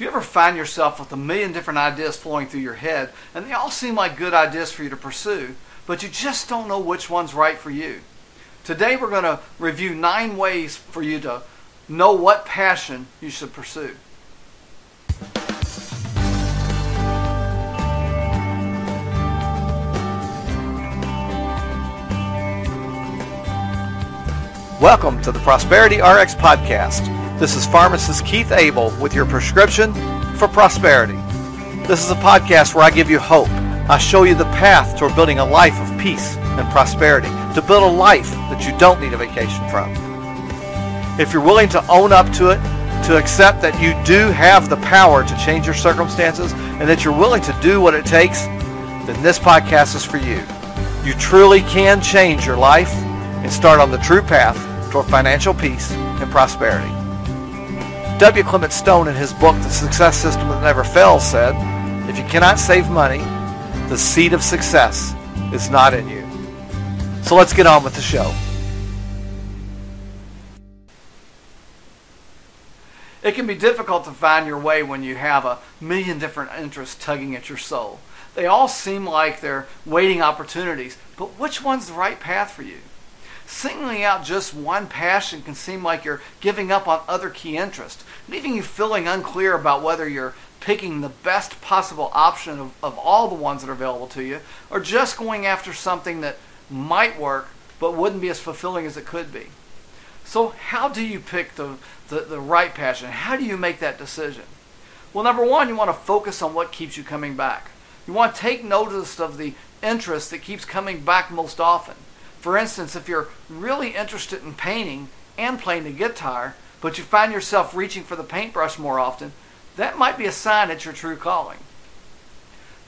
Do you ever find yourself with a million different ideas flowing through your head, and they all seem like good ideas for you to pursue, but you just don't know which one's right for you? Today we're going to review nine ways for you to know what passion you should pursue. Welcome to the Prosperity RX Podcast. This is pharmacist Keith Abel with your prescription for prosperity. This is a podcast where I give you hope. I show you the path toward building a life of peace and prosperity, to build a life that you don't need a vacation from. If you're willing to own up to it, to accept that you do have the power to change your circumstances, and that you're willing to do what it takes, then this podcast is for you. You truly can change your life and start on the true path toward financial peace and prosperity. W. Clement Stone, in his book, The Success System That Never Fails, said, If you cannot save money, the seed of success is not in you. So let's get on with the show. It can be difficult to find your way when you have a million different interests tugging at your soul. They all seem like they're waiting opportunities, but which one's the right path for you? Singling out just one passion can seem like you're giving up on other key interests, leaving you feeling unclear about whether you're picking the best possible option of, of all the ones that are available to you, or just going after something that might work but wouldn't be as fulfilling as it could be. So, how do you pick the, the, the right passion? How do you make that decision? Well, number one, you want to focus on what keeps you coming back. You want to take notice of the interest that keeps coming back most often. For instance, if you're really interested in painting and playing the guitar, but you find yourself reaching for the paintbrush more often, that might be a sign it's your true calling.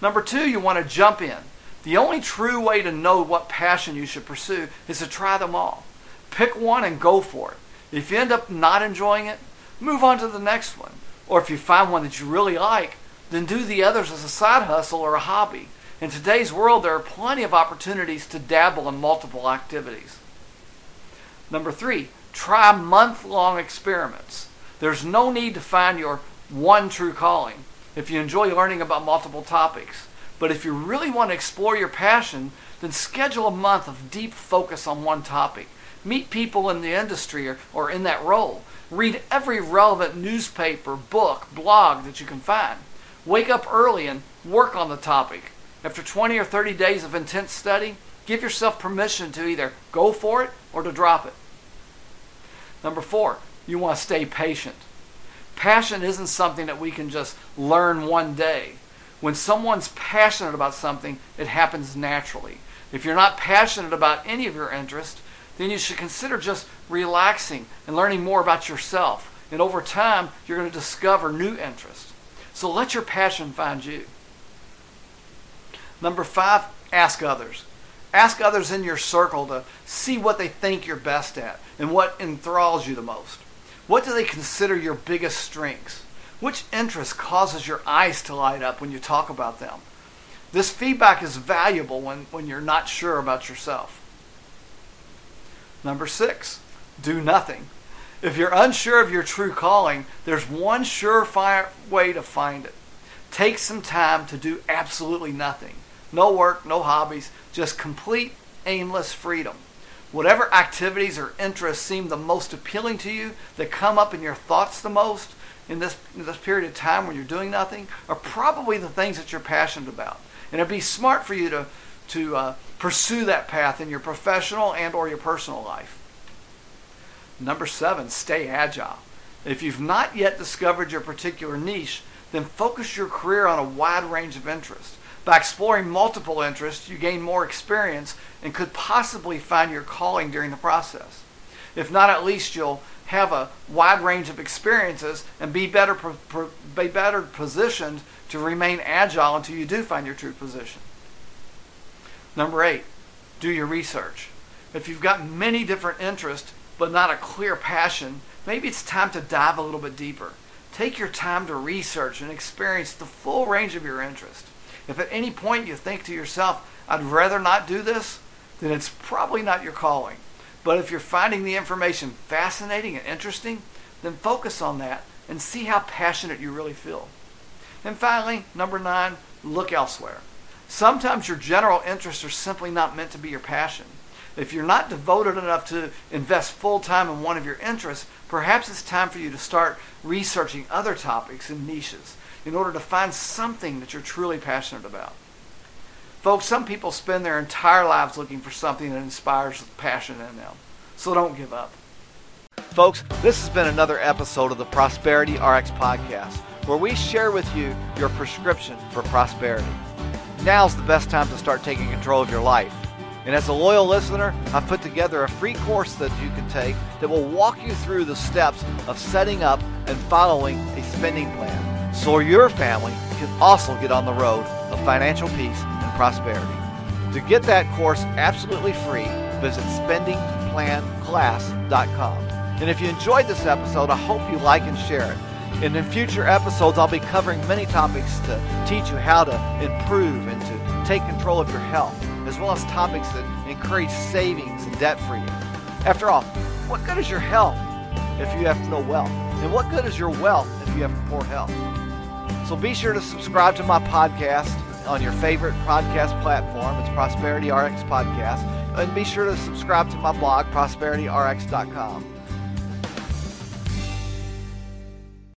Number two, you want to jump in. The only true way to know what passion you should pursue is to try them all. Pick one and go for it. If you end up not enjoying it, move on to the next one. Or if you find one that you really like, then do the others as a side hustle or a hobby. In today's world, there are plenty of opportunities to dabble in multiple activities. Number three, try month long experiments. There's no need to find your one true calling if you enjoy learning about multiple topics. But if you really want to explore your passion, then schedule a month of deep focus on one topic. Meet people in the industry or, or in that role. Read every relevant newspaper, book, blog that you can find. Wake up early and work on the topic. After 20 or 30 days of intense study, give yourself permission to either go for it or to drop it. Number four, you want to stay patient. Passion isn't something that we can just learn one day. When someone's passionate about something, it happens naturally. If you're not passionate about any of your interests, then you should consider just relaxing and learning more about yourself. And over time, you're going to discover new interests. So let your passion find you. Number five, ask others. Ask others in your circle to see what they think you're best at and what enthralls you the most. What do they consider your biggest strengths? Which interest causes your eyes to light up when you talk about them? This feedback is valuable when, when you're not sure about yourself. Number six, do nothing. If you're unsure of your true calling, there's one surefire way to find it. Take some time to do absolutely nothing. No work, no hobbies, just complete aimless freedom. Whatever activities or interests seem the most appealing to you, that come up in your thoughts the most in this, in this period of time when you're doing nothing, are probably the things that you're passionate about. And it'd be smart for you to, to uh, pursue that path in your professional and or your personal life. Number seven, stay agile. If you've not yet discovered your particular niche, then focus your career on a wide range of interests. By exploring multiple interests, you gain more experience and could possibly find your calling during the process. If not, at least you'll have a wide range of experiences and be better, be better positioned to remain agile until you do find your true position. Number eight, do your research. If you've got many different interests but not a clear passion, maybe it's time to dive a little bit deeper. Take your time to research and experience the full range of your interest. If at any point you think to yourself, I'd rather not do this, then it's probably not your calling. But if you're finding the information fascinating and interesting, then focus on that and see how passionate you really feel. And finally, number nine, look elsewhere. Sometimes your general interests are simply not meant to be your passion. If you're not devoted enough to invest full time in one of your interests, perhaps it's time for you to start researching other topics and niches in order to find something that you're truly passionate about. Folks, some people spend their entire lives looking for something that inspires passion in them. So don't give up. Folks, this has been another episode of the Prosperity RX podcast, where we share with you your prescription for prosperity. Now's the best time to start taking control of your life. And as a loyal listener, I've put together a free course that you can take that will walk you through the steps of setting up and following a spending plan so your family can also get on the road of financial peace and prosperity. To get that course absolutely free, visit spendingplanclass.com. And if you enjoyed this episode, I hope you like and share it. And in future episodes, I'll be covering many topics to teach you how to improve and to take control of your health as well as topics that encourage savings and debt freedom. After all, what good is your health if you have no wealth? And what good is your wealth if you have poor health? So be sure to subscribe to my podcast on your favorite podcast platform. It's Prosperity RX Podcast. And be sure to subscribe to my blog, prosperityrx.com.